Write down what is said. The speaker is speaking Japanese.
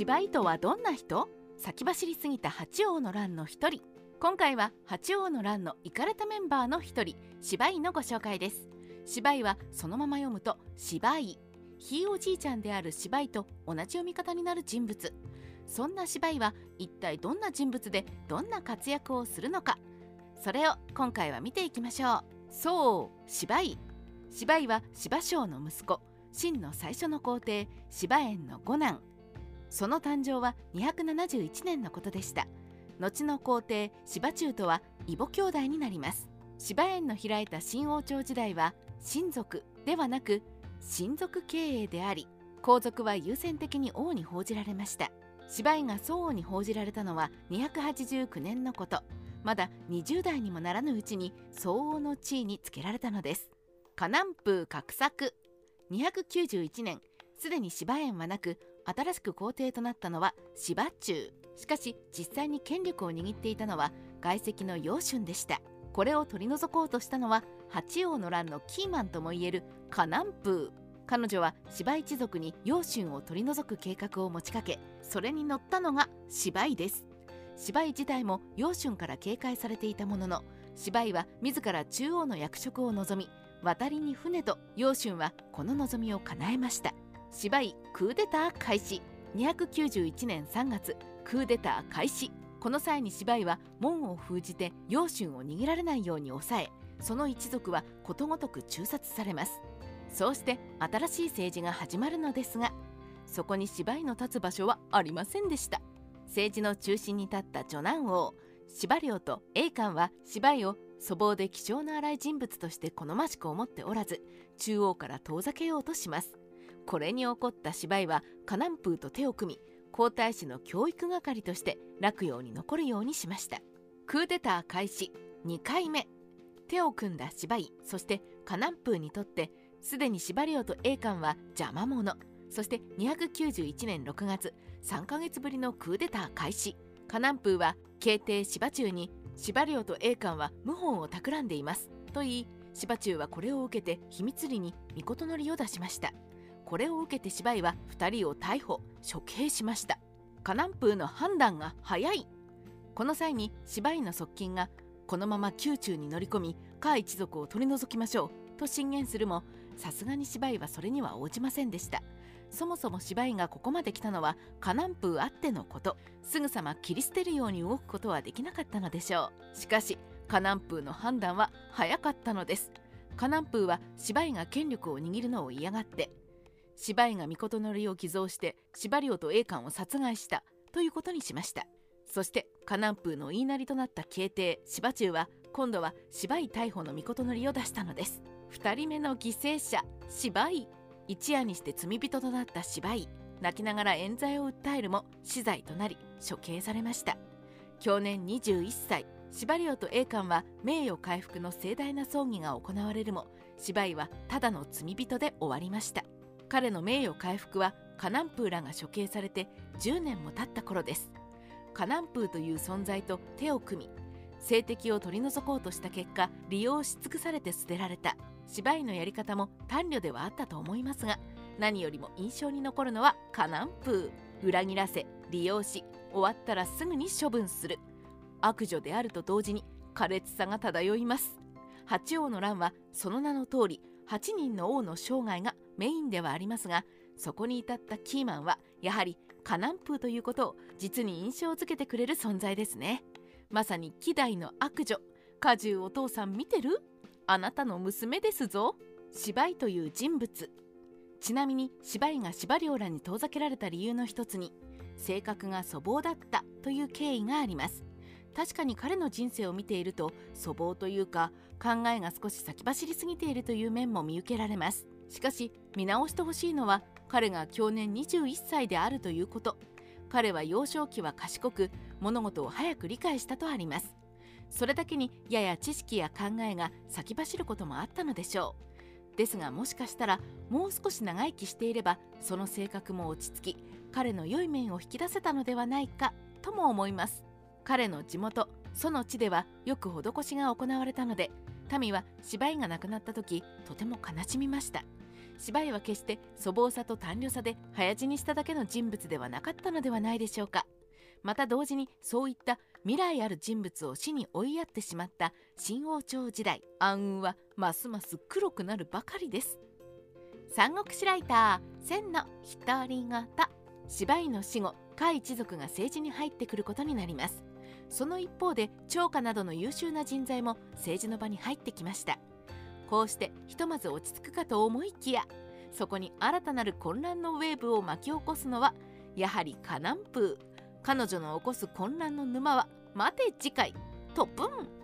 芝居とはどんな人？先走りすぎた八王の乱の一人。今回は八王の乱のイカれたメンバーの一人芝居のご紹介です。芝居はそのまま読むと芝居。ひいおじいちゃんである芝居と同じ読み方になる人物。そんな芝居は一体どんな人物でどんな活躍をするのか。それを今回は見ていきましょう。そう芝居。芝居は芝生の息子秦の最初の皇帝芝園の五男。その誕生は271年のことでした。後の皇帝芝中とは異母兄弟になります。芝園の開いた新王朝時代は親族ではなく親族経営であり皇族は優先的に王に報じられました。芝居が宋王に報じられたのは289年のこと。まだ20代にもならぬうちに宋王の地位につけられたのです。河南風画策。291年すでに芝園はなく新しく皇帝となったのは芝中しかし実際に権力を握っていたのは外籍の楊春でした。これを取り除こうとしたのは八王の乱のキーマンともいえる河南風彼女は芝一族に楊春を取り除く計画を持ちかけそれに乗ったのが芝居です。芝居自体も楊春から警戒されていたものの芝居は自ら中央の役職を望み渡りに船と楊春はこの望みを叶えました。芝居クーデター開始。291年3月クーデター開始。この際に芝居は門を封じて楊春を逃げられないように抑えその一族はことごとく中殺されます。そうして新しい政治が始まるのですがそこに芝居の立つ場所はありませんでした。政治の中心に立った女男王芝良と栄冠は芝居を粗暴で気性の荒い人物として好ましく思っておらず中央から遠ざけようとします。これに怒った芝居は河南風と手を組み皇太子の教育係として洛陽に残るようにしました。クーデター開始2回目。手を組んだ芝居そして河南風にとってすでに芝良と栄冠は邪魔者。そして291年6月3ヶ月ぶりのクーデター開始。河南風は慶帝芝中に芝良と栄冠は謀反を企んでいます。と言い芝中はこれを受けて秘密裏に御のりを出しました。これを受けて芝居は2人を逮捕処刑しました。河南風の判断が早い。この際に芝居の側近がこのまま宮中に乗り込みカー一族を取り除きましょうと進言するもさすがに芝居はそれには応じませんでした。そもそも芝居がここまで来たのは河南風あってのこと。すぐさま切り捨てるように動くことはできなかったのでしょう。しかし河南風の判断は早かったのです。河南風は芝居が権力を握るのを嫌がって芝居が御のりを寄贈して芝良と栄冠を殺害したということにしました。そして河南風の言いなりとなった慶帝芝中は今度は芝居逮捕の御のりを出したのです。2人目の犠牲者芝居一夜にして罪人となった芝居泣きながら冤罪を訴えるも死罪となり処刑されました。去年21歳。芝良と栄冠は名誉回復の盛大な葬儀が行われるも芝居はただの罪人で終わりました。彼の名誉回復はカナンプーらが処刑されて10年も経った頃です。カナンプーという存在と手を組み性的を取り除こうとした結果利用し尽くされて捨てられた。芝居のやり方も短慮ではあったと思いますが何よりも印象に残るのはカナンプー。裏切らせ利用し終わったらすぐに処分する。悪女であると同時に苛烈さが漂います。八王の乱はその名の通り8人の王の生涯がメインではありますがそこに至ったキーマンはやはりカナンプーということを実に印象づけてくれる存在ですね。まさに希代の悪女。果汁お父さん見てる？あなたの娘ですぞ。芝居という人物。ちなみに芝居が芝良らに遠ざけられた理由の一つに性格が粗暴だったという経緯があります。確かに彼の人生を見ていると粗暴というか考えが少し先走りすぎているという面も見受けられます。しかし見直してほしいのは彼が去年21歳であるということ。彼は幼少期は賢く物事を早く理解したとあります。それだけにやや知識や考えが先走ることもあったのでしょう。ですがもしかしたらもう少し長生きしていればその性格も落ち着き彼の良い面を引き出せたのではないかとも思います。彼の地元その地ではよく施しが行われたので民は芝居がなくなった時とても悲しみました。芝居は決して粗暴さと短慮さで早死にしただけの人物ではなかったのではないでしょうか。また同時にそういった未来ある人物を死に追いやってしまった新王朝時代暗雲はますます黒くなるばかりです。三国志ライター千の独り言芝居の死後甲一族が政治に入ってくることになります。その一方で長家などの優秀な人材も政治の場に入ってきました。こうしてひとまず落ち着くかと思いきやそこに新たなる混乱のウェーブを巻き起こすのはやはりカナンプー。彼女の起こす混乱の沼は待て次回トップン。